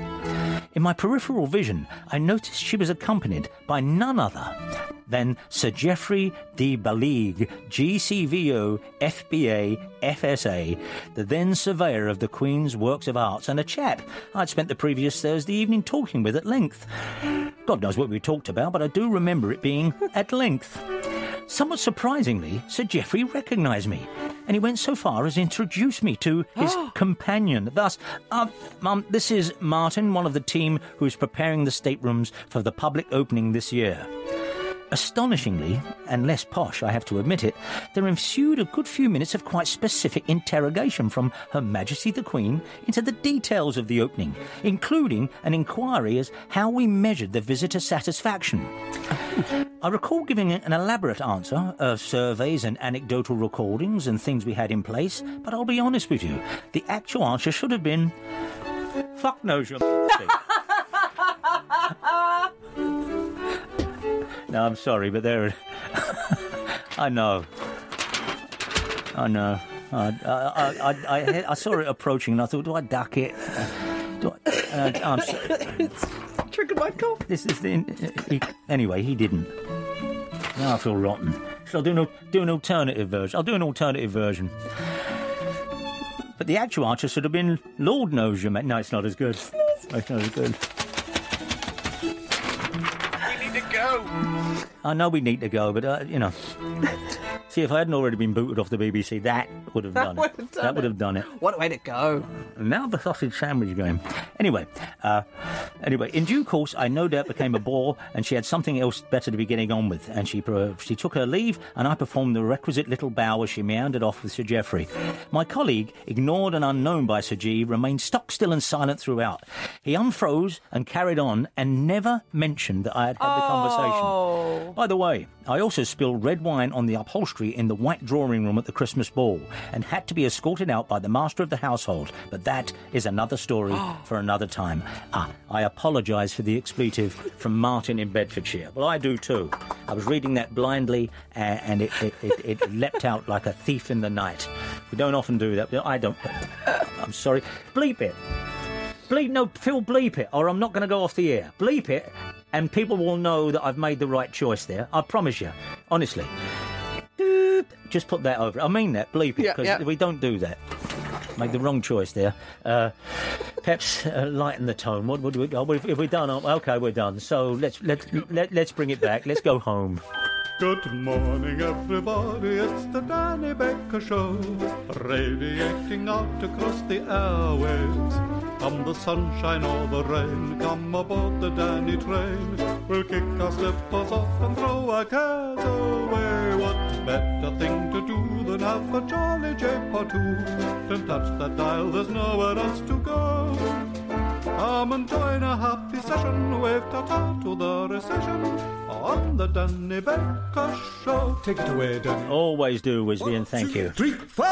In my peripheral vision, I noticed she was accompanied by none other than Sir Geoffrey de Bellaigue, GCVO, FBA, FSA, the then surveyor of the Queen's Works of Arts, and a chap I'd spent the previous Thursday evening talking with at length. God knows what we talked about, but I do remember it being at length. Somewhat surprisingly, Sir Geoffrey recognised me, and he went so far as to introduce me to his companion. Thus, uh, Mum, this is Martin, one of the team who is preparing the staterooms for the public opening this year. Astonishingly, and less posh, I have to admit it, there ensued a good few minutes of quite specific interrogation from Her Majesty the Queen into the details of the opening, including an inquiry as how we measured the visitor satisfaction. I recall giving an elaborate answer of surveys and anecdotal recordings and things we had in place, but I'll be honest with you, the actual answer should have been fuck knows your No, I'm sorry, but there. I know. I know. I, I, I, I, I saw it approaching and I thought, do I duck it? Do I, uh, I'm so- Triggered my cough. this is the. He, anyway, he didn't. Now I feel rotten. Shall I do an, do an alternative version? I'll do an alternative version. But the actual answer should have been Lord knows you, mate. No, it's not as good. It's not as good. I know we need to go, but uh, you know. See, if I hadn't already been booted off the BBC, that would have done would it. done that would have done it. What a way to go. Now the sausage sandwich game. Anyway, uh, anyway, in due course, I no doubt became a bore, and she had something else better to be getting on with. And she she took her leave, and I performed the requisite little bow as she meandered off with Sir Geoffrey. My colleague, ignored and unknown by Sir G, remained stock still and silent throughout. He unfroze and carried on, and never mentioned that I had had the conversation. By the way, I also spilled red wine on the upholstery in the white drawing room at the Christmas ball and had to be escorted out by the master of the household. But that is another story for another time. Ah, I apologise for the expletive from Martin in Bedfordshire. Well, I do too. I was reading that blindly and it, it, it, it leapt out like a thief in the night. We don't often do that. I don't. I'm sorry. Bleep it. Bleep, no, Phil, bleep it, or I'm not going to go off the air. Bleep it, and people will know that I've made the right choice there. I promise you, honestly. Doop. Just put that over. I mean that. Bleep it, because yeah. we don't do that. Made the wrong choice there. Uh, perhaps uh, lighten the tone. What would we? Oh, if, if we're done, oh, okay, we're done. So let's let's let, let's bring it back. Let's go home. Good morning, everybody. It's the Danny Baker Show, radiating out across the airwaves. Come the sunshine or the rain, come aboard the Danny train. We'll kick our slippers off and throw our cares away. What better thing to do than have a jolly jape or two? Then touch that dial, there's nowhere else to go. Come and join a happy session. Wave ta-ta to the recession on the Danny Baker Show. Take it away, Danny. Always do, Wisby, and thank you. Three, four.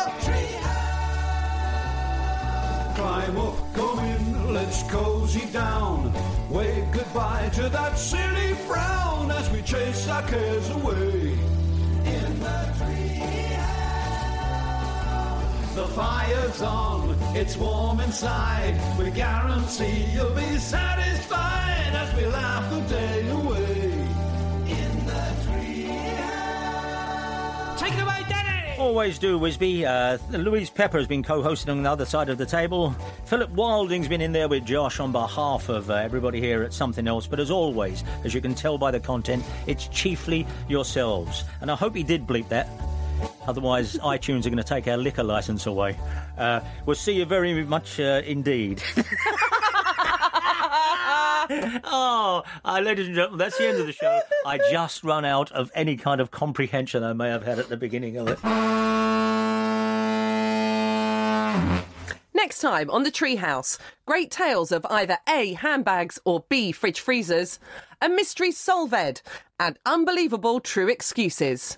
Climb up, go in, let's cozy down. Wave goodbye to that silly frown as we chase our cares away. The fire's on, it's warm inside. We guarantee you'll be satisfied as we laugh the day away. In the Take it away, Danny. Always do, Wisby. Uh, Louise Pepper has been co-hosting on the other side of the table. Philip Wilding's been in there with Josh on behalf of uh, everybody here at Something Else. But as always, as you can tell by the content, it's chiefly yourselves. And I hope he did bleep that. Otherwise, iTunes are going to take our liquor license away. Uh, we'll see you very much uh, indeed. oh, uh, ladies and gentlemen, that's the end of the show. I just run out of any kind of comprehension I may have had at the beginning of it. Next time on the Treehouse, great tales of either A, handbags or B, fridge freezers, a mystery solved, and unbelievable true excuses.